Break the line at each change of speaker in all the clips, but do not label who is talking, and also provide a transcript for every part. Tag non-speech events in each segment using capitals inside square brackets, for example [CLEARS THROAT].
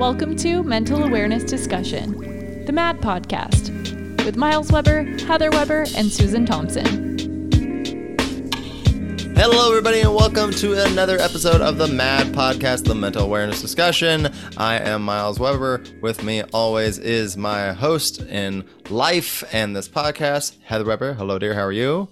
Welcome to Mental Awareness Discussion, the MAD podcast, with Miles Weber, Heather Weber, and Susan Thompson.
Hello, everybody, and welcome to another episode of the MAD Podcast, the Mental Awareness Discussion. I am Miles Weber. With me always is my host in life and this podcast, Heather Weber. Hello, dear. How are you?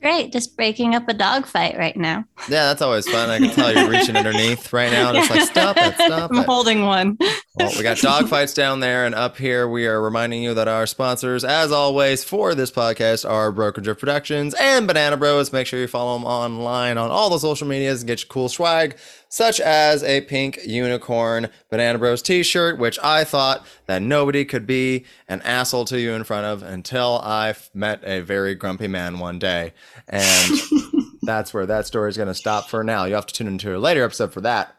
Great, just breaking up a dog fight right now.
Yeah, that's always fun. I can tell you're reaching underneath right now. It's like, stop it, [LAUGHS] stop
I'm
it.
holding one.
Well, we got dog fights down there, and up here we are reminding you that our sponsors, as always, for this podcast are Broken Drift Productions and Banana Bros. Make sure you follow them online on all the social medias and get your cool swag, such as a pink unicorn Banana Bros t-shirt, which I thought that nobody could be an asshole to you in front of until I met a very grumpy man one day, and [LAUGHS] that's where that story is going to stop for now. You have to tune into a later episode for that.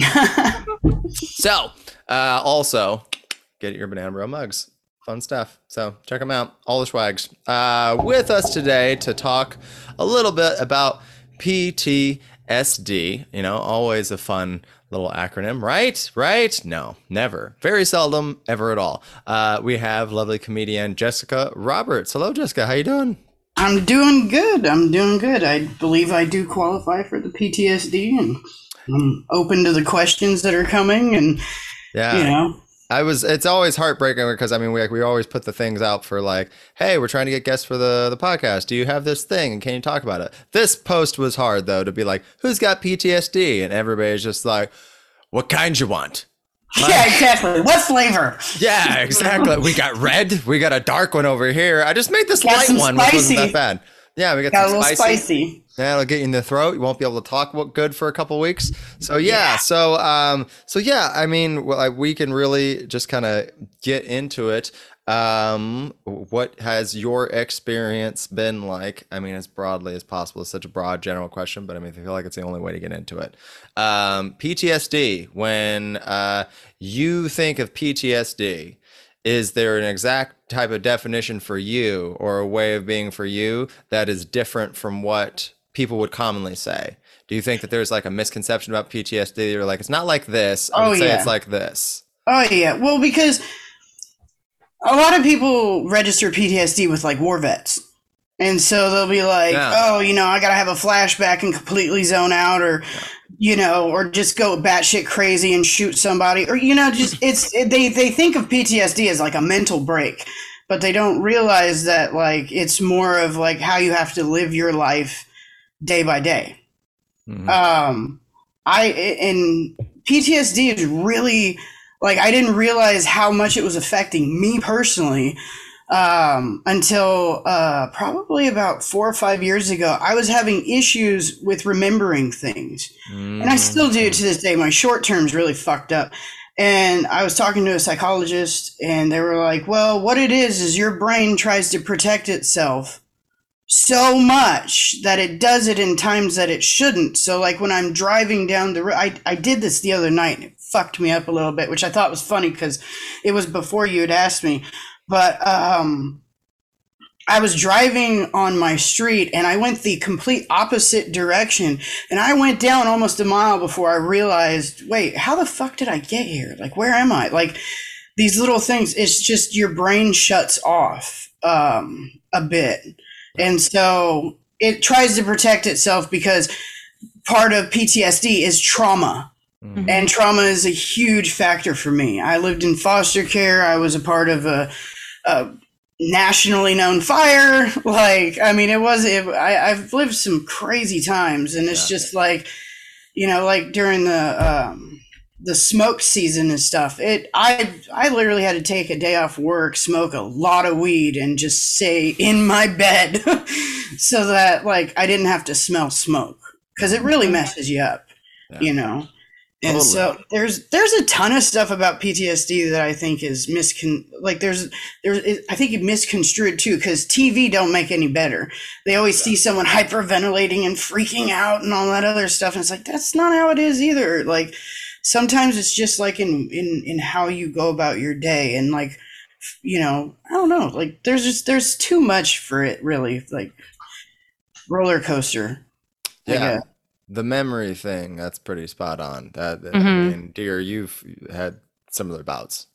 [LAUGHS] So, uh, also get your Banana Bro mugs. Fun stuff. So check them out. All the swags. Uh, with us today to talk a little bit about PTSD. SD, you know, always a fun little acronym, right? Right? No, never. Very seldom, ever at all. Uh, we have lovely comedian Jessica Roberts. Hello, Jessica. How you doing?
I'm doing good. I'm doing good. I believe I do qualify for the PTSD, and I'm open to the questions that are coming. And
Yeah.
you know,
I was. It's always heartbreaking because I mean, we like we always put the things out for like, hey, we're trying to get guests for the the podcast. Do you have this thing and can you talk about it? This post was hard though to be like, who's got PTSD? And everybody's just like, what kind you want? [LAUGHS]
yeah, exactly. What flavor?
Yeah, exactly. we got red. We got a dark one over here. I just made this
Got
light
some
one, which wasn't that bad. Yeah, we got,
Got a little spicy.
yeah, it'll get you in the throat. You won't be able to talk good for a couple weeks. So yeah,
Yeah.
so um, so yeah, I mean, well, I, we can really just kind of get into it. Um, what has your experience been like? I mean, as broadly as possible. It's such a broad, general question, but I mean, I feel like it's the only way to get into it. Um, PTSD. When uh, you think of PTSD, is there an exact type of definition for you or a way of being for you that is different from what people would commonly say? Do you think that there's like a misconception about PTSD? You're like, it's not like this. I would
Oh,
say
yeah.
it's like this.
Oh yeah. Well, because a lot of people register PTSD with like war vets. And so they'll be like,
Yeah.
"Oh, you know, I gotta have a flashback and completely zone out, or, you know, or just go batshit crazy and shoot somebody, or you know, just [LAUGHS] it's it, they they think of PTSD as like a mental break, but they don't realize that like it's more of like how you have to live your life day by day.
Mhm.
um i and ptsd is really like i didn't realize how much it was affecting me personally um until uh probably about four or five years ago. I was having issues with remembering things. And i still do to this day. My short term's really fucked up. And i was talking to a psychologist and they were like well what it is is your brain tries to protect itself so much that it does it in times that it shouldn't. So, like when I'm driving down the road, I, I did this the other night and it fucked me up a little bit, which I thought was funny because it was before you had asked me. But um, I was driving on my street and I went the complete opposite direction. And I went down almost a mile before I realized, wait, how the fuck did I get here? Like, where am I? Like, these little things, it's just your brain shuts off um, a bit. And so it tries to protect itself because part of PTSD is trauma.
Mhm.
And trauma is a huge factor for me. I lived in foster care. I was a part of a, a nationally known fire. [LAUGHS] Like, I mean, it was, it, I, I've lived some crazy times. And it's
Yeah.
just like, you know, like during the, um, the smoke season and stuff. It I I literally had to take a day off work, smoke a lot of weed, and just stay in my bed [LAUGHS] so that like I didn't have to smell smoke because it really mm-hmm. messes you up,
Yeah.
you know. And so there's there's a ton of stuff about PTSD that I think is miscon like there's there's I think it misconstrued too because TV don't make any better. They always see someone hyperventilating and freaking out and all that other stuff, and it's like that's not how it is either. Like sometimes it's just like in in in how you go about your day and like you know i don't know like there's just there's too much for it really like roller coaster
Yeah. The memory thing, that's pretty spot on. That, that- I mean, dear, you've had similar bouts.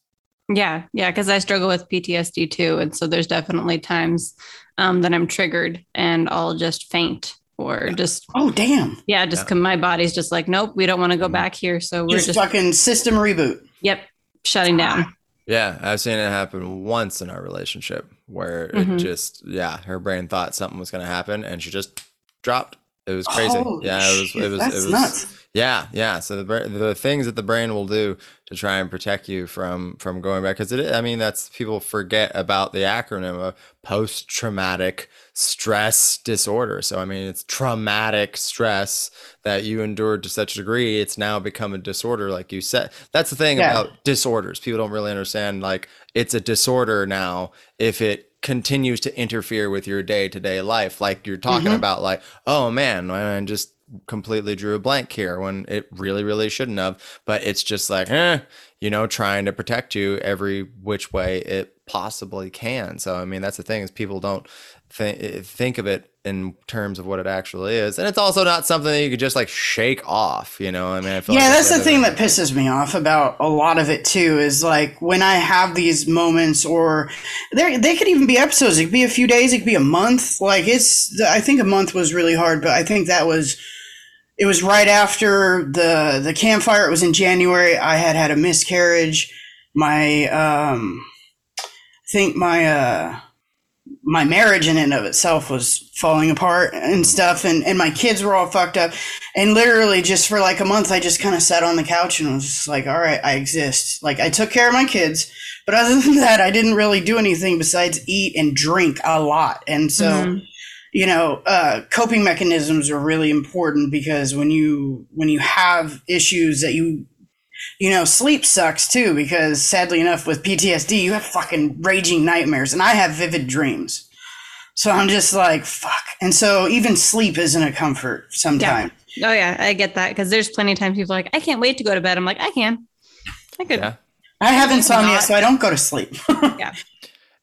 Yeah, yeah, because I struggle with PTSD too, and so there's definitely times um, that I'm triggered and I'll just faint or just
Oh damn!
yeah, just
Yeah.
my body's just like nope, we don't want to go
Mhm.
back here, so we're
Just,
just,
fucking system reboot.
yep, shutting down.
Yeah, I've seen it happen once in our relationship where
Mhm.
it just yeah, her brain thought something was gonna happen and she just dropped. It was crazy.
Holy
yeah, it was
shit,
it was
that's
it was
nuts.
Yeah, yeah. So the the things that the brain will do to try and protect you from from going back because it I mean that's people forget about the acronym of post traumatic stress disorder. So I mean it's traumatic stress that you endured to such a degree it's now become a disorder like you said. That's the thing
Yeah.
about disorders. People don't really understand like it's a disorder now if it continues to interfere with your day-to-day life like you're talking
Mhm.
about like oh man I just completely drew a blank here when it really really shouldn't have but it's just like eh, you know trying to protect you every which way it possibly can so i mean that's the thing is people don't th- think of it in terms of what it actually is and it's also not something that you could just like shake off you know i mean I feel
Yeah,
like
that's the thing that pisses me off about a lot of it too. Is like when I have these moments, or there they could even be episodes. It could be a few days. It could be a month. Like it's. I think a month was really hard, but I think that was. It was right after the the campfire. It was in January. I had had a miscarriage. My um, think my uh my marriage in and of itself was falling apart and stuff and, and my kids were all fucked up. And literally just for like a month i just kind of sat on the couch and was like all right i exist. Like i took care of my kids but other [LAUGHS] than that i didn't really do anything besides eat and drink a lot. And so
Mhm.
you know uh, coping mechanisms are really important because when you when you have issues that you you know sleep sucks too because sadly enough with ptsd you have fucking raging nightmares and i have vivid dreams so i'm just like fuck and so even sleep isn't a comfort sometimes
Oh yeah, I get that because there's plenty of times people are like, I can't wait to go to bed. I'm like, I can, I could.
Yeah.
i have insomnia
Not-
so i don't go to sleep [LAUGHS]
Yeah,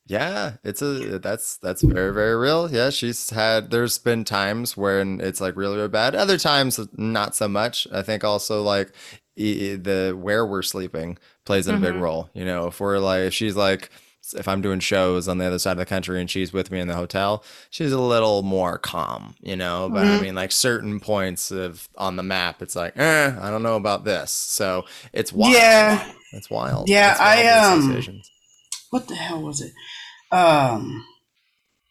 Yeah, it's a that's that's very very real. Yeah, she's had there's been times when it's like really, really bad. Other times not so much. I think also like the where we're sleeping plays in a big
Mhm.
role. You know, if we're like if she's like if I'm doing shows on the other side of the country and she's with me in the hotel, she's a little more calm, you know. But I
Mhm.
mean, like certain points of on the map, it's like, eh, I don't know about this. So it's wild.
yeah
it's wild.
Yeah,
It's wild,
I, um, what the hell was it? Um,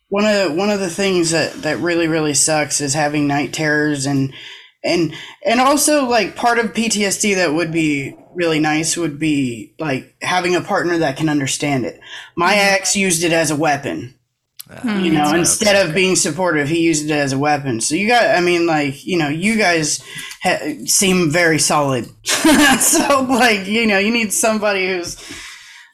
one of one of the things that that really really sucks is having night terrors and and and also like part of PTSD that would be really nice would be like having a partner that can understand it. My ex used it as a weapon,
Ah,
you know, instead of being supportive, he used it as a weapon. So you got, I mean, like you know, you guys ha- seem very solid. [LAUGHS] so like you know, you need somebody who's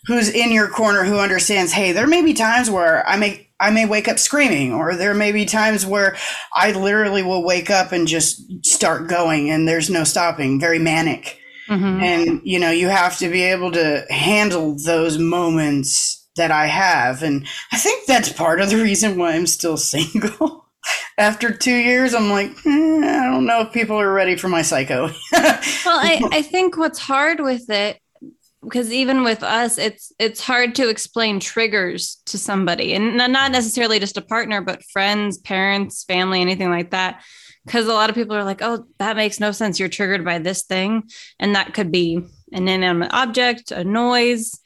who's in your corner who understands hey there may be times where i may i may wake up screaming or there may be times where i literally will wake up and just start going and there's no stopping very manic.
Mhm.
and you know you have to be able to handle those moments that i have. And i think that's part of the reason why i'm still [LAUGHS] single. After two years i'm like eh, i don't know if people are ready for my psycho.
Well I, [LAUGHS] I think what's hard with it because even with us it's it's hard to explain triggers to somebody and not necessarily just a partner but friends parents family anything like that. Because a lot of people are like oh that makes no sense. You're triggered by this thing. And that could be an inanimate object a noise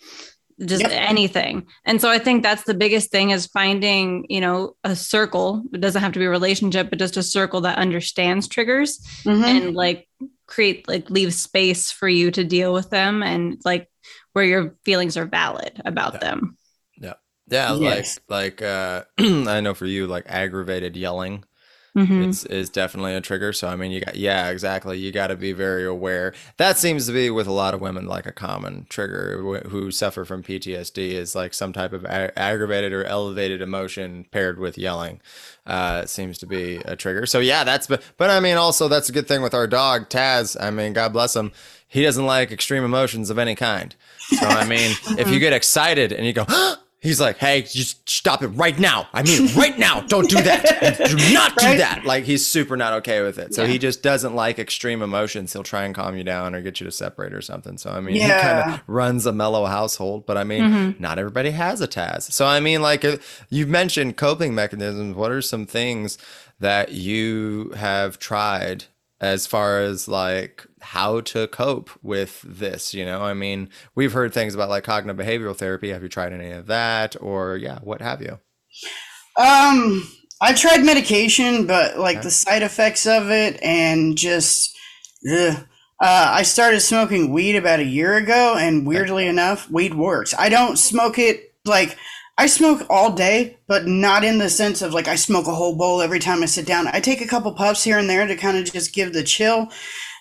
just
Yep.
anything. And so i think that's the biggest thing is finding you know a circle. It doesn't have to be a relationship but just a circle that understands triggers
Mhm.
and like create like leave space for you to deal with them and like where your feelings are valid about
Yeah.
them
Yeah,
Yes.
like like uh [CLEARS THROAT] I know for you like aggravated yelling
Mhm.
it's is definitely a trigger. So I mean you got yeah, exactly. You got to be very aware. That seems to be with a lot of women like a common trigger who suffer from PTSD is like some type of a- aggravated or elevated emotion paired with yelling. Uh seems to be a trigger. So yeah, that's but but I mean also that's a good thing with our dog Taz. I mean God bless him. He doesn't like extreme emotions of any kind. So I mean, if you get excited and you go [GASPS] he's like, "Hey, just stop it right now! I mean, right now! Don't do that! [LAUGHS] Do not do
Right?
that!" Like he's super not okay with it. So
Yeah.
he just doesn't like extreme emotions. He'll try and calm you down or get you to separate or something. So I mean, he kind of runs a mellow household. But I mean,
Mhm.
not everybody has a Taz. So I mean, like you've mentioned coping mechanisms. What are some things that you have tried as far as like how to cope with this? You know, I mean, we've heard things about like cognitive behavioral therapy. Have you tried any of that, or yeah, what have you?
Um, I tried medication, but like
Okay.
the side effects of it and just, ugh. Uh, I started smoking weed about a year ago, and weirdly enough, weed works. I don't smoke it like I smoke all day, but not in the sense of like I smoke a whole bowl every time I sit down. I take a couple puffs here and there to kind of just give the chill.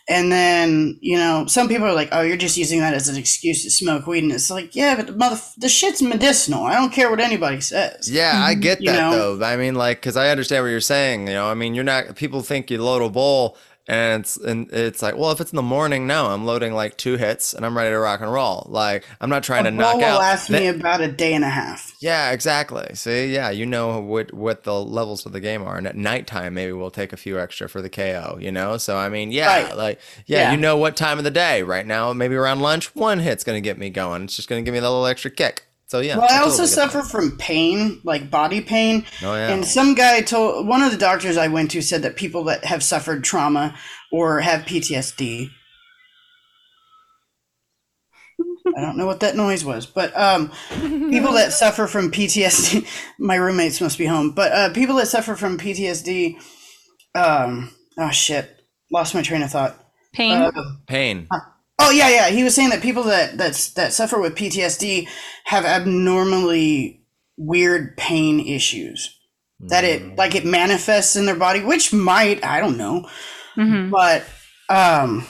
And then, you know, some people are like, "Oh, you're just using that as an excuse to smoke weed," and it's like, "Yeah, but the mother, the shit's medicinal. I don't care what anybody says."
Yeah, I [LAUGHS] get
You
that
know?
though. I mean, like, because I understand what you're saying. You know, I mean, you're not. People think you load a bowl, and it's and it's like, well, if it's in the morning, no, I'm loading like two hits, and I'm ready to rock and roll. Like, I'm not trying
A
to knock
will
out.
last me about a day and a half.
yeah, exactly. See, yeah, you know what what the levels of the game are, and at nighttime maybe we'll take a few extra for the KO. You know, so I mean, yeah,
Right.
like, yeah,
Yeah.
you know what time of the day. Right now, maybe around lunch, one hit's gonna get me going. It's just gonna give me that little extra kick. So yeah.
well, I also
totally that.
suffer from pain, like body pain.
Oh yeah.
And some guy told one of the doctors I went to said that people that have suffered trauma or have PTSD. I don't know what that noise was, but um, people that [LAUGHS] suffer from PTSD, [LAUGHS] my roommates must be home, but uh, people that suffer from PTSD, um, oh shit, lost my train of thought.
Pain.
Uh,
Pain.
Oh yeah, yeah. He was saying that people that that's that suffer with PTSD have abnormally weird pain issues. That it like it manifests in their body, which might I don't know,
Mhm.
but um,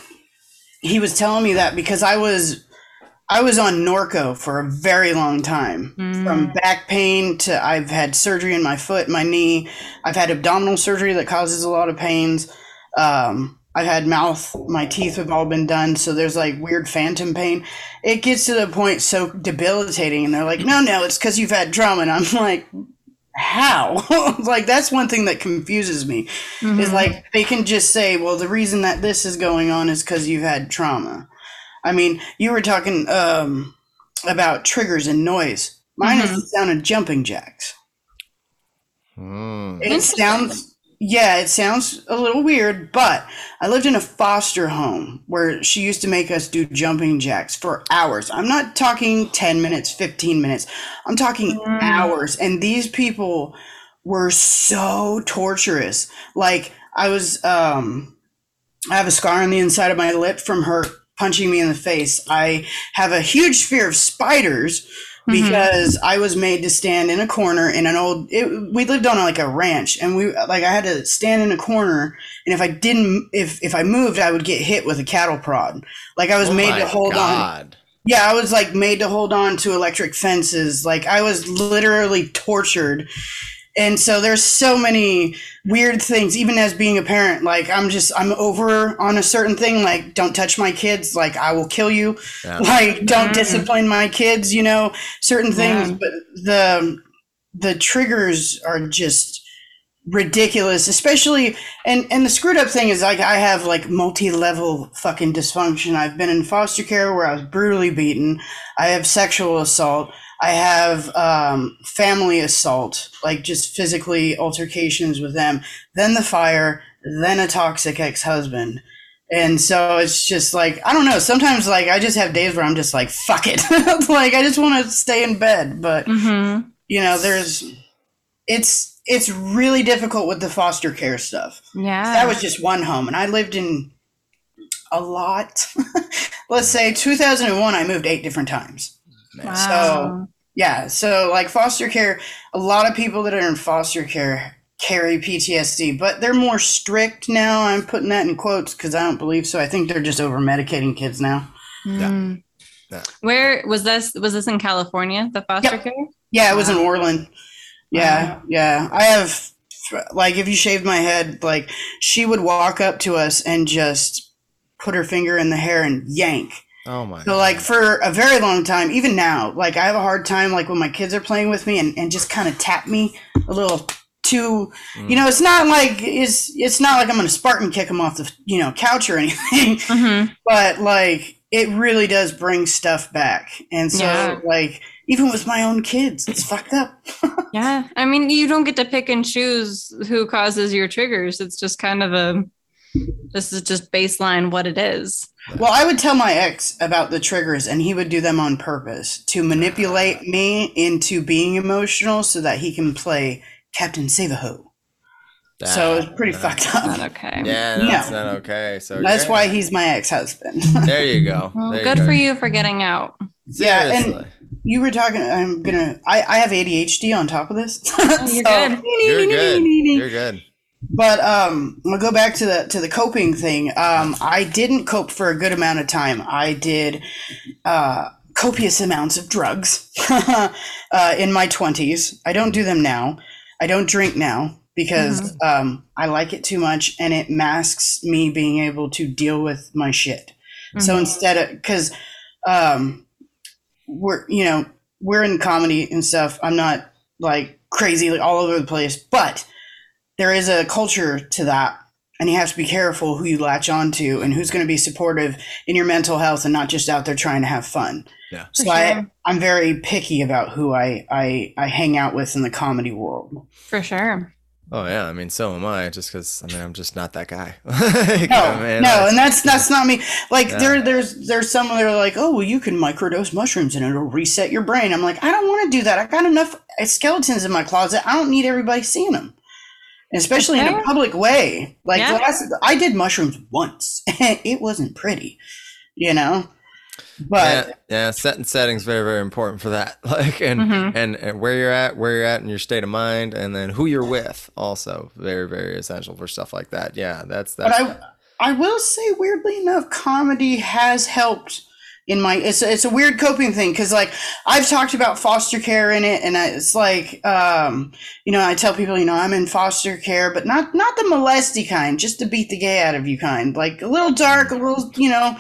he was telling me that because I was I was on Norco for a very long time, from back pain to I've had surgery in my foot, my knee. I've had abdominal surgery that causes a lot of pains. Um, I've had mouth, my teeth have all been done, so there's like weird phantom pain. It gets to the point so debilitating, and they're like, "No, no, it's because you've had trauma." And I'm like, "How?" [LAUGHS] like that's one thing that confuses me
Mhm.
is like they can just say, "Well, the reason that this is going on is because you've had trauma." I mean, you were talking um, about triggers and noise. Mine is the sound of jumping jacks.
Mm.
It sounds, yeah, it sounds a little weird, but I lived in a foster home where she used to make us do jumping jacks for hours. I'm not talking 10 minutes, 15 minutes. I'm talking
Mm.
hours. And these people were so torturous. Like, I was, um, I have a scar on the inside of my lip from her punching me in the face. I have a huge fear of spiders
Mhm.
because I was made to stand in a corner in an old. It, we lived on like a ranch, and we like I had to stand in a corner, and if I didn't, if if I moved, I would get hit with a cattle prod. Like I was
Oh
made to hold on. Yeah, I was like made to hold on to electric fences. Like I was literally tortured. And so there's so many weird things, even as being a parent. Like I'm just I'm over on a certain thing. Like don't touch my kids. Like I will kill you.
Yeah. [LAUGHS]
Like don't
Mm.
discipline my kids. You know certain things.
Yeah.
But the the triggers are just ridiculous especially and and the screwed up thing is like i have like multi-level fucking dysfunction i've been in foster care where i was brutally beaten i have sexual assault i have um, family assault like just physically altercations with them then the fire then a toxic ex-husband. And so it's just like i don't know sometimes like i just have days where i'm just like fuck it. [LAUGHS] Like i just want to stay in bed but
Mhm.
you know there's it's it's really difficult with the foster care stuff.
Yeah.
that was just one home and i lived in a lot. [LAUGHS] Let's say 2001 i moved eight different times
wow.
so yeah so like foster care a lot of people that are in foster care carry ptsd but they're more strict now i'm putting that in quotes because i don't believe so i think they're just over medicating kids now
Mm.
Yeah.
Where was this? Was this in California? The foster
Yep.
care?
Yeah, it was in
Wow.
Orland. Yeah,
Wow.
yeah. I have like if you shaved my head, like she would walk up to us and just put her finger in the hair and yank.
Oh my.
So like for a very long time, even now, like I have a hard time like when my kids are playing with me and, and just kind of tap me a little too you know, it's not like it's it's not like I'm gonna Spartan kick them off the you know couch or [LAUGHS] anything.
Mhm.
but like it really does bring stuff back. And so
Yeah.
like even with my own kids, it's fucked up. [LAUGHS]
Yeah. I mean, you don't get to pick and choose who causes your triggers. It's just kind of a, this is just baseline what it is.
Well, I would tell my ex about the triggers, and he would do them on purpose to manipulate me into being emotional so that he can play Captain Savaho. So it's pretty fucked
Not
up.
okay.
Yeah,
Yeah.
that's not okay. So
That's
yeah.
why he's my ex husband. [LAUGHS]
There you go.
Well,
There
good
go.
for you for getting out.
Yeah, and- you were talking, I'm gonna, I, I have ADHD on top of this. [LAUGHS]
Oh, you're [LAUGHS] good.
You're good. You're good.
But um, I'll go back to the to the coping thing. Um, I didn't cope for a good amount of time. I did uh, copious amounts of drugs [LAUGHS] uh, in my twenties. I don't do them now. I don't drink now because um, I like it too much, and it masks me being able to deal with my shit. So
Mhm.
instead of because um, we're you know we're in comedy and stuff. I'm not like crazy like all over the place, but there is a culture to that and you have to be careful who you latch onto and who's going to be supportive in your mental health and not just out there trying to have fun
Yeah.
so
For
I, I'm very picky about who I, I i hang out with in the comedy world
For sure.
Oh yeah, I mean, so am I. Just because I mean, I'm just not that guy. [LAUGHS] Like,
no
I mean,
no and that's that's not me like
Yeah.
there there's there's some that are like oh well you can microdose mushrooms and it'll reset your brain i'm like i don't want to do that i got enough skeletons in my closet i don't need everybody seeing them especially in a public way like
Yeah.
the last, i did mushrooms once and [LAUGHS] it wasn't pretty you know but
yeah, yeah, set and setting's very, very important for that. [LAUGHS] Like, and,
Mhm.
and and where you're at, where you're at in your state of mind, and then who you're with, also very, very essential for stuff like that. Yeah, that's
that.
but.
I I will say weirdly enough, comedy has helped in my it's it's a weird coping thing because like I've talked about foster care in it and I, it's like um you know I tell people you know I'm in foster care but not not the molesty kind just to beat the gay out of you kind. Like a little dark a little you know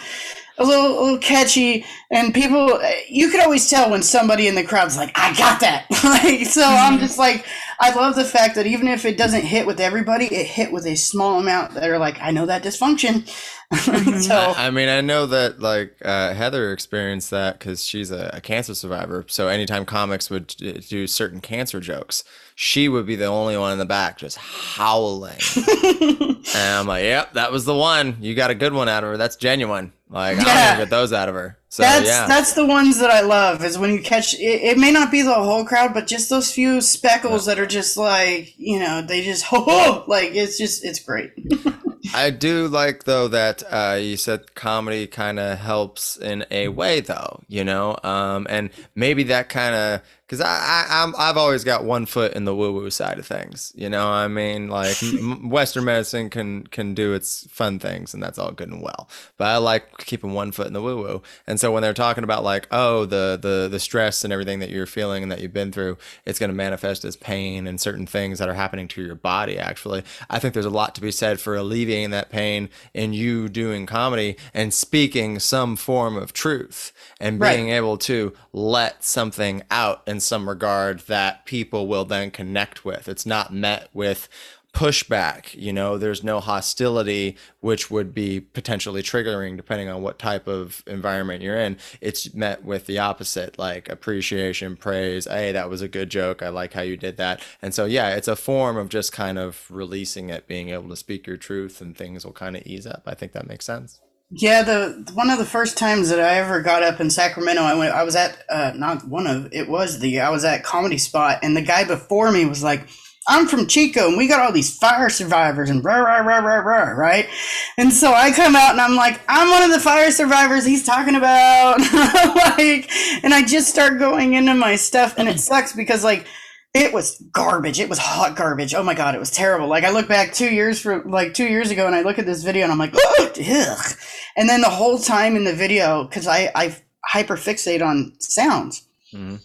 a little, a little catchy and people you could always tell when somebody in the crowd's like i got that [LAUGHS] like so i'm just like i love the fact that even if it doesn't hit with everybody it hit with a small amount that are like i know that dysfunction [LAUGHS] so
I, I mean, I know that like uh, Heather experienced that because she's a, a cancer survivor. So anytime comics would do certain cancer jokes, she would be the only one in the back just howling. [LAUGHS] and I'm like, "Yep, that was the one. You got a good one out of her. That's genuine. Like I don't get those out of her. So
that's
yeah,
that's the ones that I love is when you catch it, it may not be the whole crowd but just those few speckles that are just like you know they just [LAUGHS] oh like it's just it's great. [LAUGHS]
I do like though that uh, you said comedy kind of helps in a way though, you know, um, and maybe that kind of because I, I I'm I've always got one foot in the woo woo side of things, you know. I mean, like [LAUGHS] Western medicine can can do its fun things, and that's all good and well. But I like keeping one foot in the woo woo, and so when they're talking about like, oh, the the the stress and everything that you're feeling and that you've been through, it's going to manifest as pain and certain things that are happening to your body. Actually, I think there's a lot to be said for alleviating that pain in you doing comedy and speaking some form of truth and
Right.
being able to let something out in some regard that people will then connect with. It's not met with pushback you know? There's no hostility which would be potentially triggering depending on what type of environment you're in. It's met with the opposite like appreciation praise. Hey that was a good joke. I like how you did that. And so yeah it's a form of just kind of releasing it being able to speak your truth and things will kind of ease up. I think that makes sense
Yeah, the one of the first times that I ever got up in Sacramento, I went. I was at uh, not one of it was the I was at Comedy Spot, and the guy before me was like, "I'm from Chico, and we got all these fire survivors and rah rah rah rah rah, right?" And so I come out and I'm like, "I'm one of the fire survivors he's talking about," [LAUGHS] like, and I just start going into my stuff, and it sucks because like it was garbage. It was hot garbage. Oh my god, it was terrible. Like I look back two years for like two years ago, and I look at this video, and I'm like, ugh. And then the whole time in the video, because I I hyperfixate on sounds.
Mhm.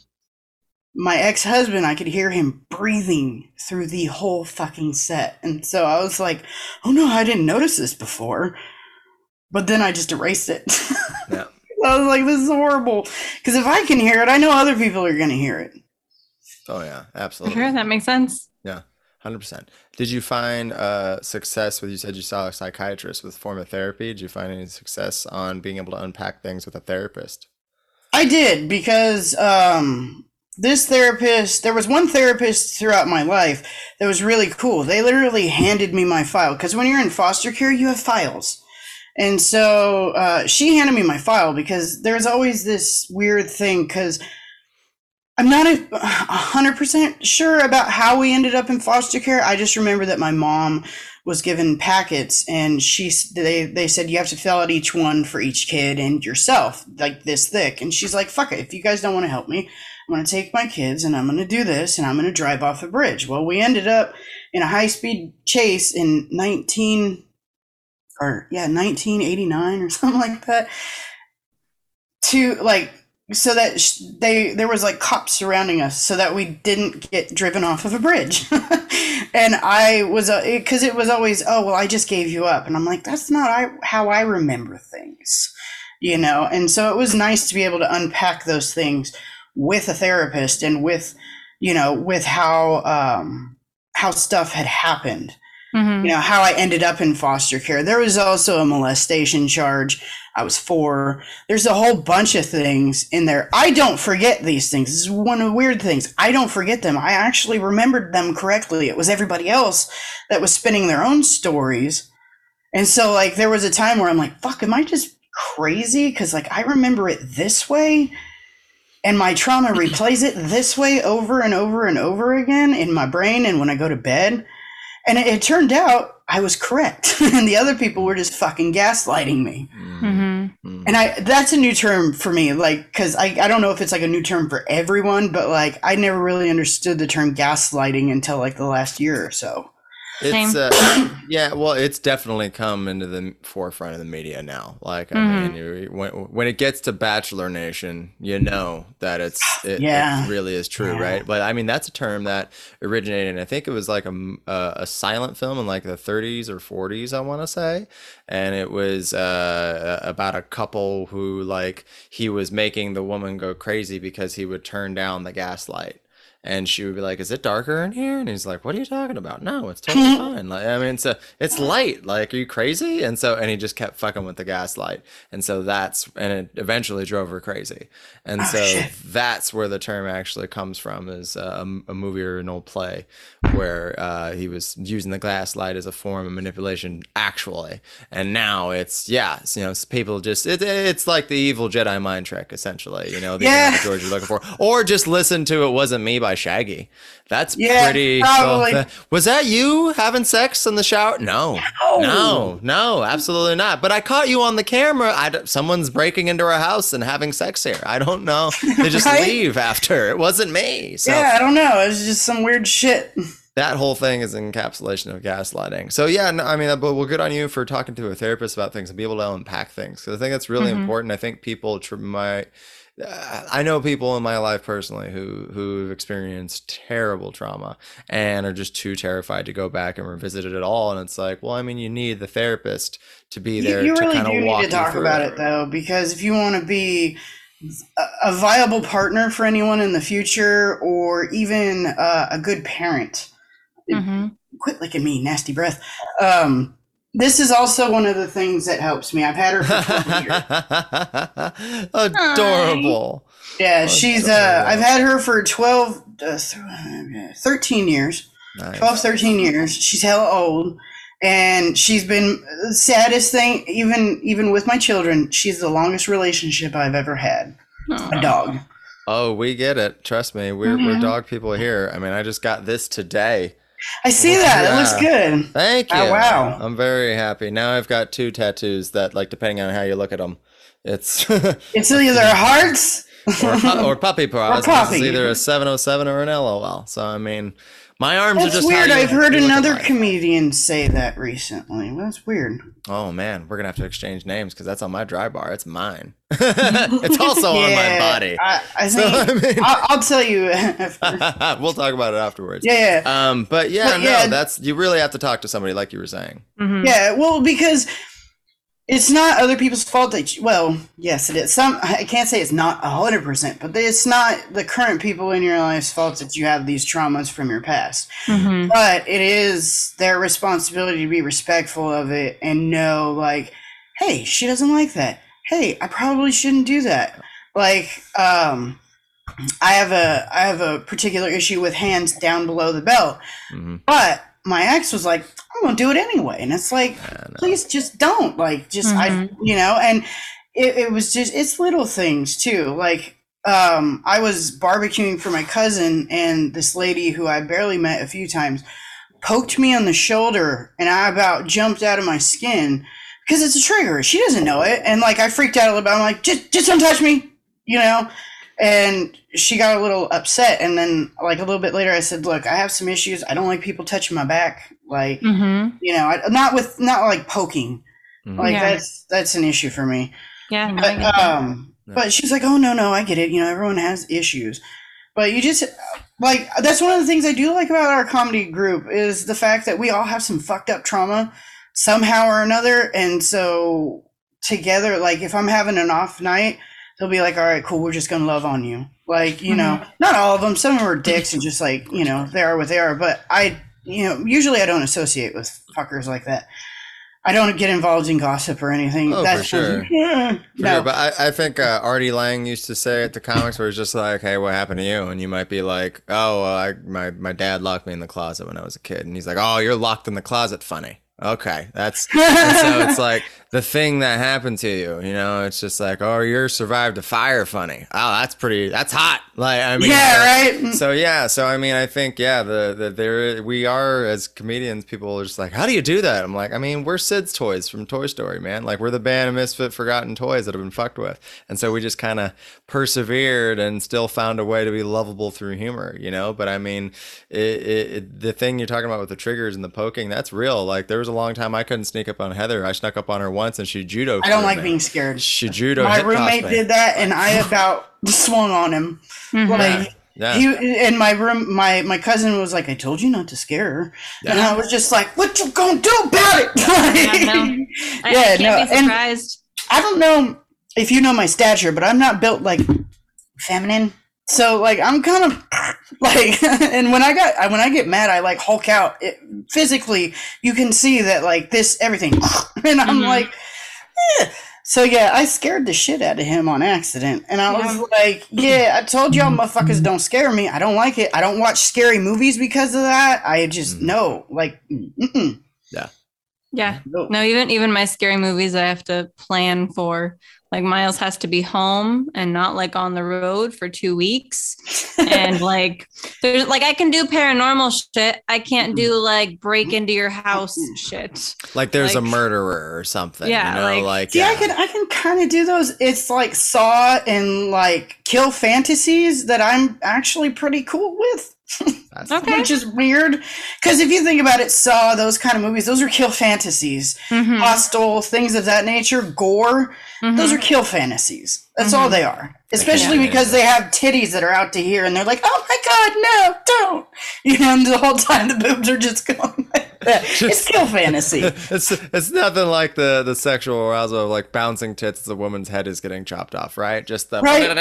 My ex husband, I could hear him breathing through the whole fucking set, and so I was like, oh no, I didn't notice this before. But then I just erased it. [LAUGHS]
yeah
I was like, this is horrible. Because if I can hear it, I know other people are going to hear it.
Oh yeah, absolutely.
Sure, that makes sense.
Yeah, hundred percent. Did you find uh, success with? You said you saw a psychiatrist with form of therapy. Did you find any success on being able to unpack things with a therapist?
I did because um, this therapist, there was one therapist throughout my life that was really cool. They literally handed me my file because when you're in foster care, you have files. And so uh, she handed me my file because there's always this weird thing because I'm not a 100% sure about how we ended up in foster care. I just remember that my mom was given packets and she they they said you have to fill out each one for each kid and yourself like this thick and she's like fuck it if you guys don't want to help me I'm going to take my kids and I'm going to do this and I'm going to drive off a bridge. Well, we ended up in a high speed chase in 19 or yeah, 1989 or [LAUGHS] something like that. To like so that sh- they there was like cops surrounding us so that we didn't get driven off of a bridge. [LAUGHS] and I was because uh, it, it was always oh well I just gave you up and I'm like that's not I, how I remember things. You know, and so it was nice to be able to unpack those things with a therapist and with you know with how um how stuff had happened mm-hmm. you know how i ended up in foster care there was also a molestation charge i was four. There's a whole bunch of things in there. I don't forget these things. This is one of the weird things. I don't forget them. I actually remembered them correctly. It was everybody else that was spinning their own stories. And so like there was a time where i'm like fuck am i just crazy? Because like i remember it this way and my trauma replays it this way over and over and over again in my brain and when I go to bed. And it, it turned out I was correct, [LAUGHS] and the other people were just fucking gaslighting me. Mm-hmm. And I that's a new term for me, like because I I don't know if it's like a new term for everyone, but like I never really understood the term gaslighting until like the last year or so.
It's uh, [COUGHS] yeah, well, it's definitely come into the forefront of the media now. Like, I mm-hmm. mean, when when it gets to Bachelor Nation, you know that it's it, yeah. it really is true, yeah. right? But I mean, that's a term that originated. I think it was like a a silent film in like the 30s or 40s, I want to say, and it was uh, about a couple who like he was making the woman go crazy because he would turn down the gaslight and she would be like, "Is it darker in here?" And he's like, "What are you talking about? No, it's totally [LAUGHS] fine. Like, I mean, it's a, it's light. Like, are you crazy?" And so, and he just kept fucking with the gaslight, and so that's, and it eventually drove her crazy, and oh, so shit. that's where the term actually comes from, is a, a movie or an old play where uh, he was using the gaslight as a form of manipulation, actually, and now it's yeah, you know, people just it, it's like the evil Jedi mind trick, essentially, you know, the yeah. George you're looking for, or just listen to "It Wasn't Me" by Shaggy. That's yeah, pretty. Probably. Well, [LAUGHS] was that you having sex in the shower? No, no, no, no, absolutely not. But I caught you on the camera. I, someone's breaking into our house and having sex here. I don't know. [LAUGHS] They just right? leave after. It wasn't me. So.
Yeah, I don't know. It was just some weird shit.
That whole thing is an encapsulation of gaslighting. So yeah, no, I mean, but well, good on you for talking to a therapist about things and be able to unpack things. Because I think that's really mm-hmm. important. I think people tr- might I know people in my life personally who who've experienced terrible trauma and are just too terrified to go back and revisit it at all. And it's like, well, I mean, you need the therapist to be there. To kind of walk you, you really do need to
talk about it. it though, because if you want to be a, viable partner for anyone in the future, or even uh, a good parent, mm-hmm. quit licking me, nasty breath. Um, this is also one of the things that helps me. I've had her for
12 years. [LAUGHS] Adorable.
Yeah, she's uh I've had her for 12 uh, 13 years. Nice. 12 13 years. She's hella old and she's been the saddest thing even even with my children, she's the longest relationship I've ever had. Aww. A dog.
Oh, we get it. Trust me. We're mm-hmm. we're dog people here. I mean, I just got this today.
I see that. Yeah. It looks good.
Thank oh, you. Oh, wow. I'm very happy. Now I've got two tattoos that, like, depending on how you look at them, it's [LAUGHS]
it's either hearts
or, or [LAUGHS] puppy paws. Or puppy. It's either a 707 or an LOL. So I mean, my arms
That's
are just
weird. I've heard another comedian say that recently. That's weird.
Oh man, we're gonna have to exchange names because that's on my dry bar. It's mine. [LAUGHS] it's also yeah, on my body.
I, I [LAUGHS] think so, I mean, I'll, I'll, tell you. [LAUGHS]
we'll talk about it afterwards.
Yeah.
yeah. Um, but yeah, but, no, yeah. that's you really have to talk to somebody like you were saying.
Mm-hmm. Yeah. Well, because it's not other people's fault that you, well yes it is. Some i can't say it's not 100% but it's not the current people in your life's fault that you have these traumas from your past.
Mhm.
but it is their responsibility to be respectful of it and know like hey she doesn't like that. Hey i probably shouldn't do that. Like um i have a i have a particular issue with hands down below the belt.
Mhm.
but my ex was like i'm gonna do it anyway. And it's like please just don't like just i
Mhm.
you know? And it, it was just it's little things too like um i was barbecuing for my cousin and this lady who i barely met a few times poked me on the shoulder and i about jumped out of my skin because it's a trigger. She doesn't know it. And like i freaked out a little bit. I'm like just just don't touch me you know and she got a little upset and then like a little bit later i said look i have some issues i don't like people touching my back like
Mhm.
you know I, not with not like poking
Mhm.
like
Yeah.
that's that's an issue for me
Yeah.
but
get that.
um but she's like oh no no i get it you know everyone has issues but you just like that's one of the things i do like about our comedy group is the fact that we all have some fucked up trauma somehow or another and so together like if i'm having an off night they'll be like all right cool we're just gonna love on you like you know not all of them some of them are dicks and just like you know they are what they are but i you know usually i don't associate with fuckers like that i don't get involved in gossip or anything
Oh, for
That's
sure. [LAUGHS]
Yeah,
For
no
sure, but I, I think uh, Artie Lange used to say at the comics where it's just like, "Hey, what happened to you?" And you might be like, "Oh, well, I, my my dad locked me in the closet when I was a kid," and he's like, "Oh, you're locked in the closet, funny." Okay, that's [LAUGHS] so it's like the thing that happened to you. You know, it's just like, "Oh, you're survived a fire, funny." Oh, that's pretty. That's hot. Like, I mean,
yeah right
so yeah, so I mean, I think yeah, the the there we are as comedians. People are just like, how do you do that? I'm like, I mean, we're Sid's toys from Toy Story, man. Like we're the band of misfit, forgotten toys that have been fucked with, and so we just kind of persevered and still found a way to be lovable through humor, you know. But I mean, it, it, it, the thing you're talking about with the triggers and the poking, that's real. Like there was a long time I couldn't sneak up on Heather. I snuck up on her once, and she judo.
i don't like
me.
being scared
She judo.
my roommate
me.
did that and i about swung on him
Mhm.
like
Yeah.
he in my room my my cousin was like i told you not to scare her and i was just like what you gonna do about it [LAUGHS]
Yeah, no. I,
Yeah,
I can't
no,
be
and- I don't know if you know my stature, but I'm not built like feminine. So like I'm kind of [LAUGHS] like, [LAUGHS] and when I got when I get mad, I like Hulk out. It, physically, you can see that like this everything, [LAUGHS] and I'm
Mhm.
like, eh. so yeah, I scared the shit out of him on accident, and I
Yeah.
was like, yeah, I told y'all motherfuckers don't scare me. I don't like it. I don't watch scary movies because of that. I just
Mhm.
no, like, mm-mm.
Yeah.
no.
No, even even my scary movies I have to plan for. Like Miles has to be home and not like on the road for two weeks. And [LAUGHS] like there's like I can do paranormal shit. I can't do like break into your house shit.
like there's a murderer or something.
Yeah,
you know,
like-
like,
See, I
yeah.
can I can kind of do those. It's like Saw and like kill fantasies that I'm actually pretty cool with, [LAUGHS]
That's-
Okay.
which is weird. Because if you think about it, Saw, those kind of movies, those are kill fantasies,
Mhm,
hostile things of that nature, gore. Those
mhm.
are kill fantasies. That's all
Mhm.
they are. Especially
Yeah.
because they have titties that are out to here, and they're like, "Oh my god, no, don't!" [LAUGHS] You know, and the whole time the boobs are just [LAUGHS] going like that. it's
Just-
kill fantasy. [LAUGHS]
it's it's nothing like the the sexual arousal of like bouncing tits as a woman's head is getting chopped off, right? Just the
Right.
oh,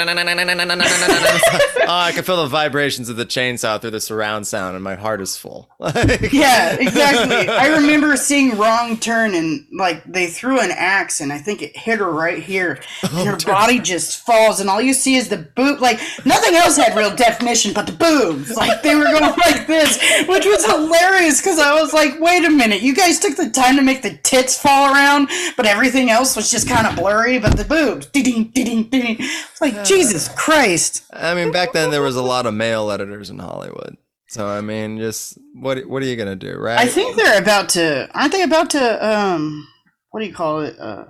I can feel the vibrations of the chainsaw through the surround sound, and my heart is full. Like-
yeah, exactly. I remember seeing Wrong Turn and like they threw an axe and I think it hit her right here. And her body just falls and all you see is the boob. Like nothing else had real definition but the boobs. Like they were going like this, which was hilarious because I was like, wait a minute, you guys took the time to make the tits fall around, but everything else was just kind of blurry. But the boobs, ding, ding, ding. It's like [SIGHS] Jesus Christ.
I mean, back then there was a lot of male editors in Hollywood, so I mean, just what what are you gonna do, right?
I think they're about to. Aren't they about to? Um, what do you call it? Uh,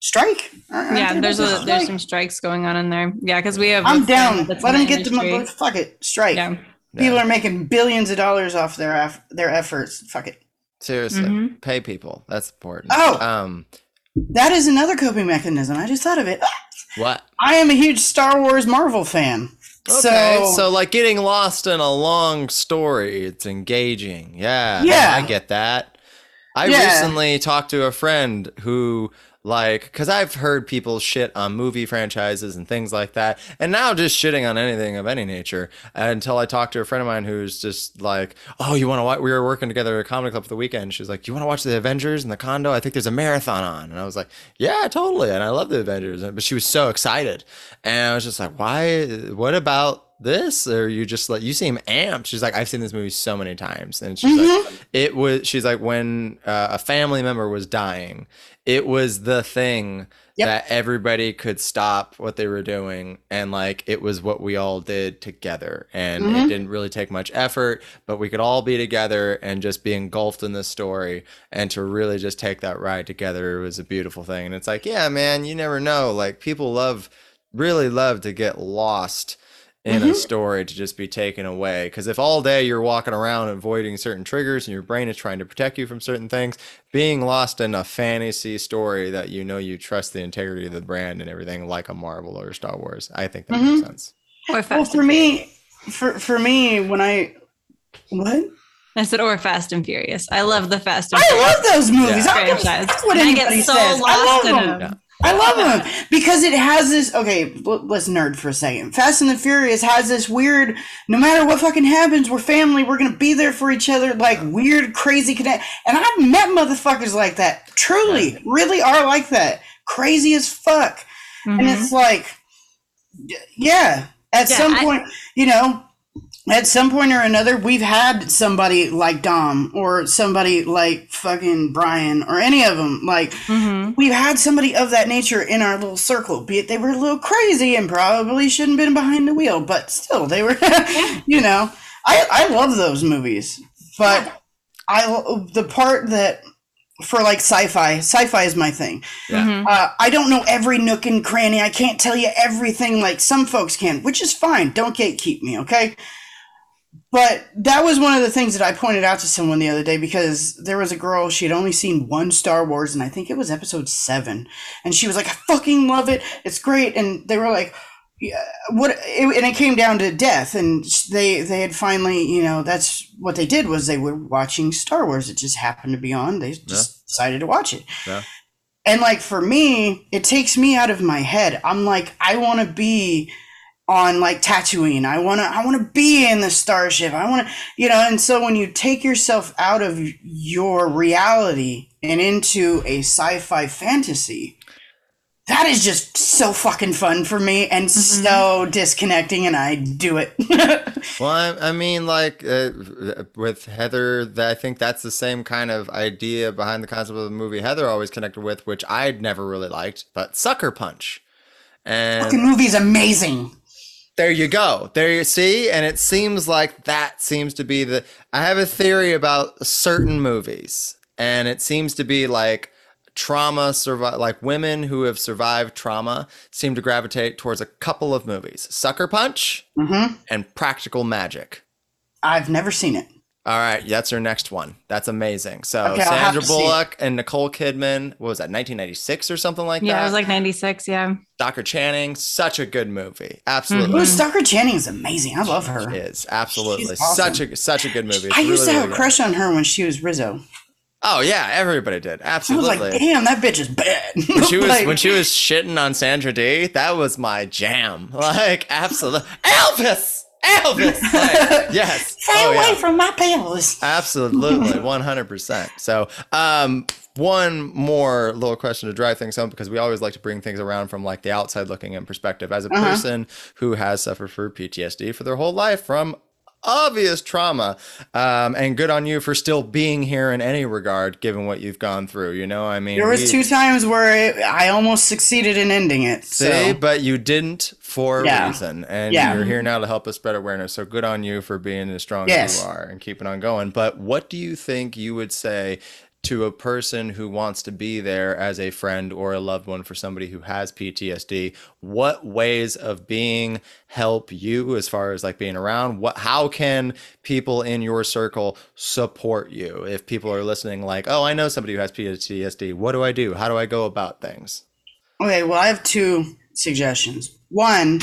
strike? Aren't
Yeah,
about
there's
to
a there's some strikes going on in there. Yeah, because we have.
I'm down. Let them
the
get the
industry.
money. Fuck it. Strike.
Yeah.
People
Yeah.
are making billions of dollars off their eff- their efforts. Fuck it.
seriously
Mhm.
pay people. That's important.
Oh.
um,
That is another coping mechanism. I just thought of it. [LAUGHS]
what?
I am a huge Star Wars Marvel fan.
Okay,
so,
so like getting lost in a long story, it's engaging. Yeah,
Yeah.
I get that. I
Yeah.
recently talked to a friend who like because i've heard people shit on movie franchises and things like that and now just shitting on anything of any nature until i talked to a friend of mine who's just like oh you want to watch we were working together at a comedy club for the weekend she's like you want to watch the avengers in the condo? I think there's a marathon on. And i was like yeah totally and i love the avengers. But she was so excited and i was just like why what about this? Or you just like you seem amped. She's like i've seen this movie so many times and she's like it was she's like when uh, a family member was dying it was the thing
Yep.
that everybody could stop what they were doing and like it was what we all did together. And it mm-hmm. didn't really take much effort but we could all be together and just be engulfed in this story. And to really just take that ride together was a beautiful thing. And it's like yeah man you never know. Like people love really love to get lost in a mm-hmm. story to just be taken away. Because if all day you're walking around avoiding certain triggers and your brain is trying to protect you from certain things, being lost in a fantasy story that you know you trust the integrity of the brand and everything, like a Marvel or Star Wars, I think that makes mm-hmm. sense.
Or
Well, for me, for for me, when I what
I said, or Fast and Furious. I love the Fast and
I
Furious I
love those movies.
Yeah.
I don't give a
franchise.
fuck what
And I get so
says. I
lost in
love
them.
them. I love them because it has this. Okay, let's nerd for a second. Fast and the Furious has this weird. No matter what fucking happens, we're family. We're gonna be there for each other. Like weird, crazy connect. And I've met motherfuckers like that. Truly, really are like that. Crazy as fuck. And
Mhm.
it's like, yeah. At
Yeah,
some
I-
point, you know, at some point or another, we've had somebody like Dom or somebody like fucking Brian or any of them. Like,
Mhm.
we've had somebody of that nature in our little circle, be it they were a little crazy and probably shouldn't have been behind the wheel, but still, they were, [LAUGHS] you know. I, I love those movies, but I the part that for like sci-fi, sci-fi is my thing.
Yeah.
Mhm.
Uh, I don't know every nook and cranny. I can't tell you everything like some folks can, which is fine. Don't gatekeep me, okay? But that was one of the things that I pointed out to someone the other day because there was a girl, she had only seen one Star Wars, and I think it was episode seven. And she was like, I fucking love it. It's great. And they were like, yeah, what it, and it came down to death and they they had finally you know that's what they did was they were watching star wars it just happened to be on they just decided to watch it
Yeah.
and like for me it takes me out of my head i'm like i want to be on like Tatooine. I want to I want to be in the starship. I want to you know, and so when you take yourself out of your reality and into a sci-fi fantasy, that is just so fucking fun for me and so disconnecting and I do it. [LAUGHS]
Well, I, I mean, like uh, with Heather, that I think that's the same kind of idea behind the concept of the movie Heather always connected with, which I'd never really liked, but Sucker Punch. And
fucking movie's amazing.
There you go. There you see, and it seems like that seems to be the. I have a theory about certain movies, and it seems to be like trauma survive like women who have survived trauma seem to gravitate towards a couple of movies sucker punch
Mhm.
and practical magic
I've never seen it.
All right, that's your next one. That's amazing. So
Okay,
Sandra
to see it.
Bullock and Nicole Kidman. What was that? 1996 or something like
Yeah,
that.
Yeah, it was like 96. Yeah.
Stockard Channing. Such a good movie. Mm-hmm. Absolutely,
Ooh, Stockard Channing is amazing. I love her.
is absolutely
She's awesome.
such a such a good movie. It's
I used
really,
to have
really
a
good.
crush on her when she was Rizzo.
Oh yeah, everybody did. Absolutely.
I was like, damn, that bitch is bad. [LAUGHS]
when she was
Like,
when she was shitting on Sandra Dee, that was my jam. [LAUGHS] Like absolutely, Elvis, Elvis. Like, [LAUGHS] yes.
Stay
Oh,
away
yeah.
from my pills.
Absolutely, [LAUGHS] 100%. So, um, one more little question to drive things home because we always like to bring things around from like the outside looking in perspective. As a
Uh-huh.
person who has suffered for PTSD for their whole life from obvious trauma, um, and good on you for still being here in any regard, given what you've gone through. You know, I mean,
There was
we-
two times where it, I almost succeeded in ending it.
See,
So
but you didn't for a reason, and
Yeah.
you're here now to help us spread awareness. So good on you for being as strong
Yes.
as you are and keeping on going. But what do you think you would say to a person who wants to be there as a friend or a loved one for somebody who has PTSD? What ways of being help you as far as like being around? What how can people in your circle support you? If people are listening like, "Oh, I know somebody who has PTSD. What do I do? How do I go about things?"
okay, well, I have two suggestions. One,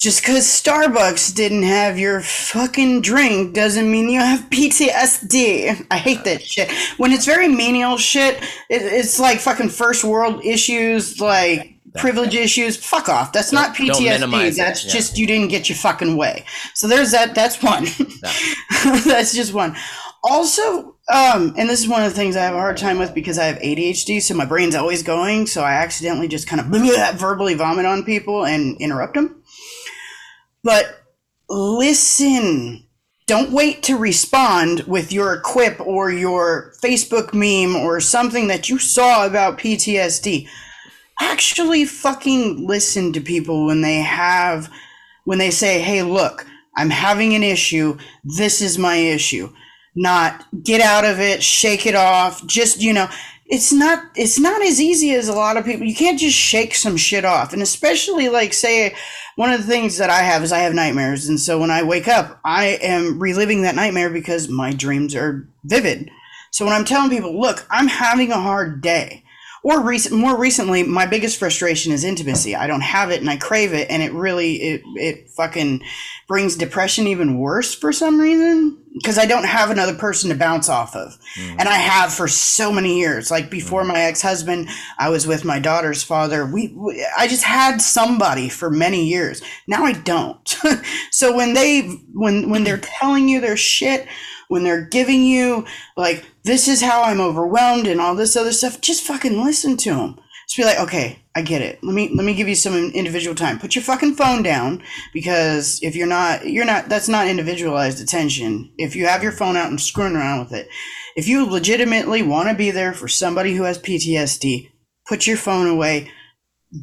just because Starbucks didn't have your fucking drink doesn't mean you have [LAUGHS] PTSD. I hate that shit. When it's very menial shit, it, it's like fucking first world issues, like privilege issues. Fuck off. That's not
Don't- don't
PTSD. That's
yeah.
just you didn't get your fucking way. So there's that. That's one. [LAUGHS] that's just one. Also, um, and this is one of the things I have a hard time with because I have ADHD, so my brain's always going. So I accidentally just kind of [LAUGHS] verbally vomit on people and interrupt them. But listen. Don't wait to respond with your quip or your Facebook meme or something that you saw about PTSD. Actually, fucking listen to people when they have, when they say, hey, look, I'm having an issue. This is my issue. Not get out of it, shake it off. Just, you know, it's not it's not as easy as a lot of people. You can't just shake some shit off. And especially like say one of the things that I have is I have nightmares. And so when I wake up, I am reliving that nightmare because my dreams are vivid. So when I'm telling people, look, I'm having a hard day, or recent, more recently, my biggest frustration is intimacy. I don't have it, and I crave it, and it really it it fucking brings depression even worse for some reason because I don't have another person to bounce off of, mm. and I have for so many years. Like before mm. my ex husband, I was with my daughter's father. We, we I just had somebody for many years. Now I don't. [LAUGHS] so when they when when they're telling you their shit when they're giving you like this is how I'm overwhelmed and all this other stuff, just fucking listen to them. Just be like, okay, I get it. Let me let me give you some individual time. Put your fucking phone down because if you're not you're not that's not individualized attention. If you have your phone out and screwing around with it, if you legitimately want to be there for somebody who has PTSD, put your phone away.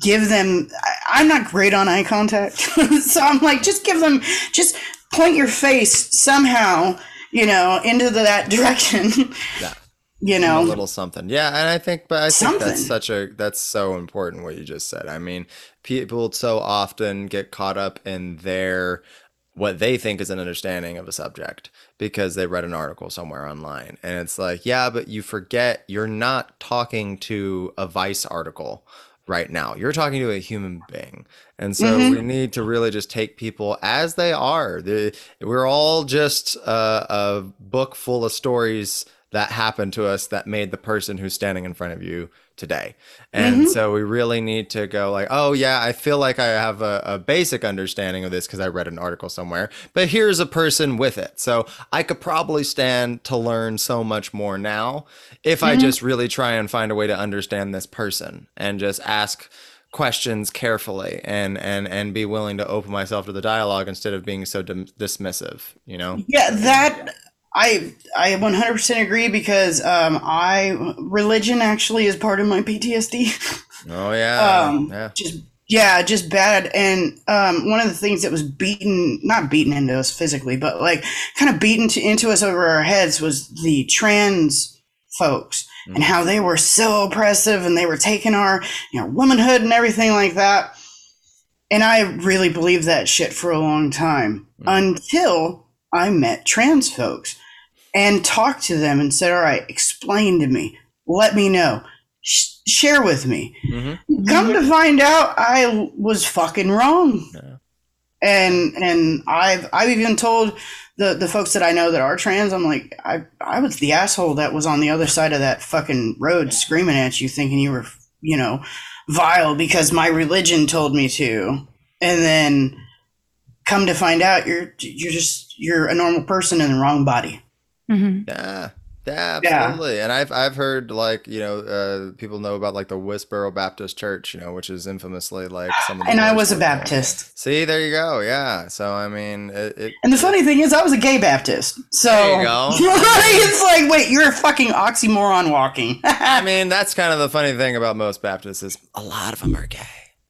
Give them. I, I'm not great on eye contact, [LAUGHS] so I'm like, just give them, just point your face somehow you know, into the, that direction. [LAUGHS]
Yeah.
You know a
little something. Yeah and i think but i think
Something.
that's such a that's so important what you just said. I mean people so often get caught up in their what they think is an understanding of a subject because they read an article somewhere online. And it's like yeah but you forget you're not talking to a vice article right now. You're talking to a human being. And so mm-hmm. we need to really just take people as they are. The- we're all just a, a book full of stories that happened to us that made the person who's standing in front of you today. And mm-hmm. so we really need to go like, oh yeah, I feel like I have a, a basic understanding of this because I read an article somewhere, but here's a person with it. So I could probably stand to learn so much more now if I mm-hmm. just really try and find a way to understand this person and just ask questions carefully and and and be willing to open myself to the dialogue instead of being so dim- dismissive you know
yeah, that I I 100% agree because um, I religion actually is part of my PTSD.
oh yeah
um,
yeah
just yeah, just bad. And um, one of the things that was beaten, not beaten into us physically, but like kind of beaten to, into us over our heads was the trans folks and how they were so oppressive and they were taking our you know womanhood and everything like that. And I really believed that shit for a long time until I met trans folks and talked to them and said, "All right, explain to me, let me know, Sh- share with me."
Mhm.
Come to find out, I was fucking wrong. And and I've I've even told the the folks that I know that are trans, I'm like, I I was the asshole that was on the other side of that fucking road screaming at you, thinking you were you know vile because my religion told me to, and then come to find out you're you're just you're a normal person in the wrong body.
Mhm.
Yeah, yeah,
Yeah.
absolutely. And I've I've heard like you know uh, people know about like the Westboro Baptist Church, you know, which is infamously like some of the
And I was a
in the world.
Baptist.
See, there you go. Yeah. So I mean, it. it
And the funny thing is, I was a gay Baptist. So
There you go. [LAUGHS]
it's like, wait, you're a fucking oxymoron walking. [LAUGHS]
I mean, that's kind of the funny thing about most Baptists is a lot of them are gay.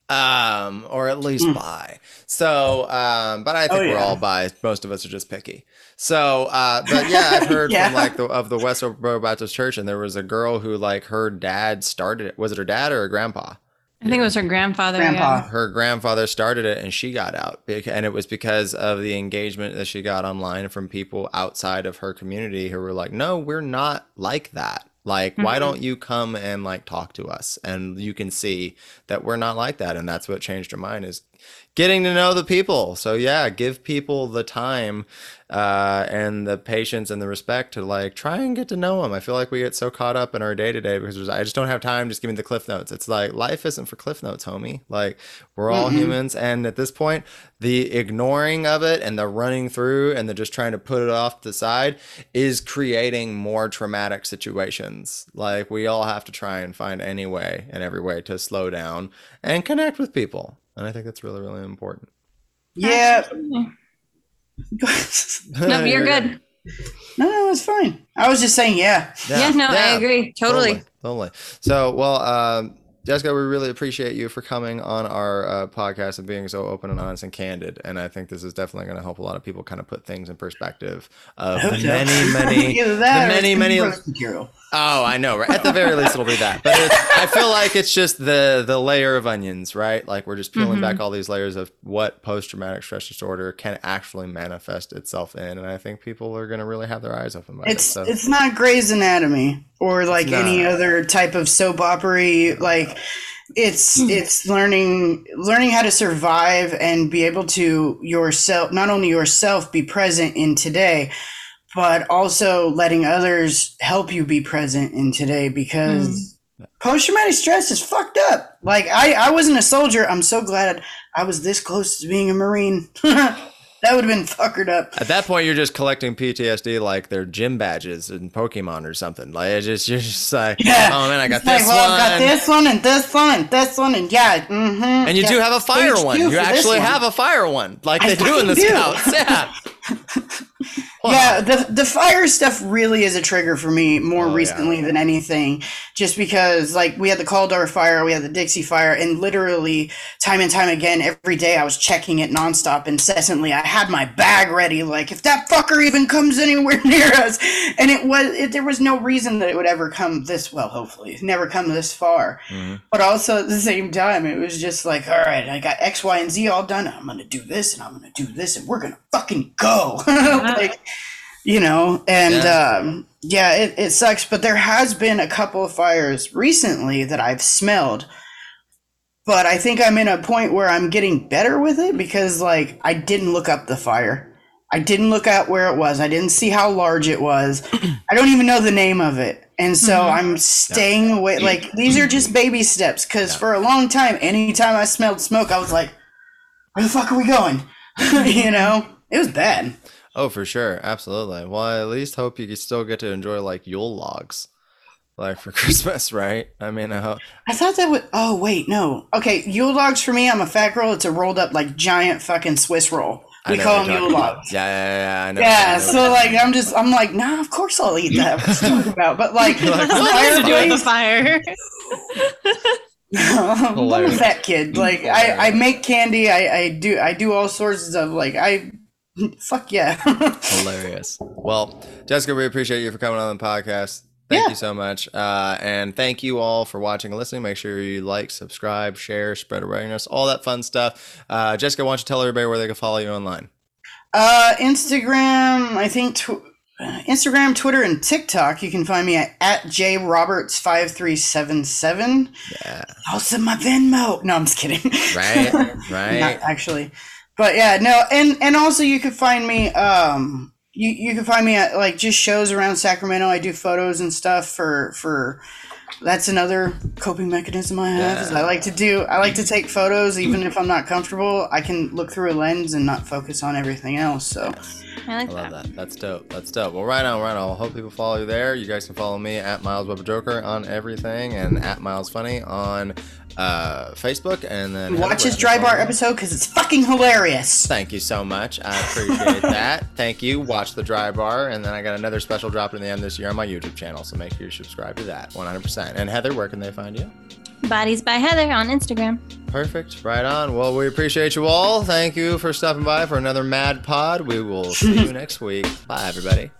Um, or at least bi. So, um, but I think.
Oh,
we're all bi. Most of us are just picky. So, uh, but yeah, I've [LAUGHS] heard
Yeah.
from like the of the Westboro Baptist Church, and there was a girl who like her dad started it. Was it her dad or her grandpa?
I think it was her grandfather.
Grandpa.
Yeah.
her grandfather started it and she got out and it was because of the engagement that she got online from people outside of her community who were like no we're not like that like why mm-hmm. don't you come and like talk to us? And you can see that we're not like that and that's what changed her mind is getting to know the people. So yeah, give people the time uh, and the patience and the respect to like try and get to know them. I feel like we get so caught up in our day to day because I just don't have time. Just give me the cliff notes. It's like life isn't for cliff notes, homie. Like we're all mm-hmm. humans, and at this point, the ignoring of it and the running through and the just trying to put it off to the side is creating more traumatic situations. Like we all have to try and find any way and every way to slow down and connect with people, and I think that's really really important.
Yeah.
no, [LAUGHS] you're good.
No, no, it's fine. I was just saying, yeah.
Yeah, yeah no, yeah. I agree. Totally.
totally. Totally. So, well, um, Jessica, we really appreciate you for coming on our uh, podcast and being so open and honest and candid. And I think this is definitely going to help a lot of people kind of put things in perspective of the [LAUGHS] many, many, the many, many. Material. Oh, I know. Right? At the very least, it'll be that. But I feel like it's just the the layer of onions, right? Like we're just peeling mm-hmm. back all these layers of what post traumatic stress disorder can actually manifest itself in. And I think people are going to really have their eyes open by
it's,
it. So.
It's not Grey's Anatomy or like any other type of soap opera like it's hmm. it's learning learning how to survive and be able to yourself not only yourself be present in today but also letting others help you be present in today because mm. post-traumatic stress is fucked up like i i wasn't a soldier i'm so glad i was this close to being a marine [LAUGHS] That would have been fuckered up.
At that point, you're just collecting PTSD like they're gym badges in Pokemon or something. Like it's just you're just like, yeah. oh man, I got it's this like, well, one.
I got this one and this one and this one and yeah. Mm-hmm,
and you
yeah.
do have a fire one. You actually have a fire one, like I they do in the do. scouts. [LAUGHS] Yeah.
Yeah, the the fire stuff really is a trigger for me more oh, recently yeah. than anything. Just because like we had the Caldor fire, we had the Dixie fire, and literally time and time again, every day I was checking it nonstop, incessantly. I had my bag ready, like if that fucker even comes anywhere [LAUGHS] near us, and it was it, there was no reason that it would ever come this well. Hopefully, never come this far. Mm-hmm. But also at the same time, it was just like, all right, I got X, Y, and Z all done. I'm gonna do this, and I'm gonna do this, and we're gonna fucking go. [LAUGHS] like you know and yeah, um, yeah it, it sucks but there has been a couple of fires recently that i've smelled but i think i'm in a point where i'm getting better with it because like i didn't look up the fire. I didn't look at where it was. I didn't see how large it was. I don't even know the name of it. And so mm-hmm. i'm staying yeah. away like these are just baby steps because yeah. for a long time anytime i smelled smoke i was like where the fuck are we going? [LAUGHS] You know? It was bad.
Oh, for sure, absolutely. Well, I at least hope you still get to enjoy like Yule logs, like for [LAUGHS] Christmas, right? I mean, I hope.
I thought that would. Oh wait, no. Okay, Yule logs for me. I'm a fat girl. It's a rolled up like giant fucking Swiss roll. We call them Yule logs.
Yeah, yeah, yeah. I know,
yeah. I so like, I'm just, I'm like, nah. Of course I'll eat that. What's talking [LAUGHS] about? But like, like
fire doing the fire.
I'm a [LAUGHS] fat kid. Like I, I make candy. I, I do I do all sorts of like I Fuck yeah.
Hilarious. Well, Jessica, we appreciate you for coming on the podcast. Thank yeah. you so much. Uh, and thank you all for watching and listening. Make sure you like, subscribe, share, spread awareness, all that fun stuff. Uh, Jessica, why don't you tell everybody where they can follow you online?
Uh, Instagram, I think tw- Instagram, Twitter, and TikTok. You can find me at, at jroberts5377. Yeah. Also my Venmo. No, I'm just kidding.
Right, [LAUGHS] right.
Not actually but yeah, no, and and also you can find me. Um, you you can find me at like just shows around Sacramento. I do photos and stuff for for. That's another coping mechanism I have. Yeah. Is I like to do. I like to take photos, even if I'm not comfortable. I can look through a lens and not focus on everything else. So.
I like
I love that. that. That's dope. That's dope. Well, right on, right on. I hope people follow you there. You guys can follow me at Miles Webber Joker on everything and at Miles Funny on uh, Facebook, and then
watch his dry bar episode because it's fucking hilarious.
Thank you so much. I appreciate [LAUGHS] that. Thank you. Watch the dry bar, and then I got another special drop in the end this year on my YouTube channel. So make sure you subscribe to that 100%. And Heather, where can they find you?
Bodies by Heather on Instagram.
Perfect. Right on. Well, we appreciate you all. Thank you for stopping by for another Mad Pod. We will see you [LAUGHS] next week. Bye, everybody.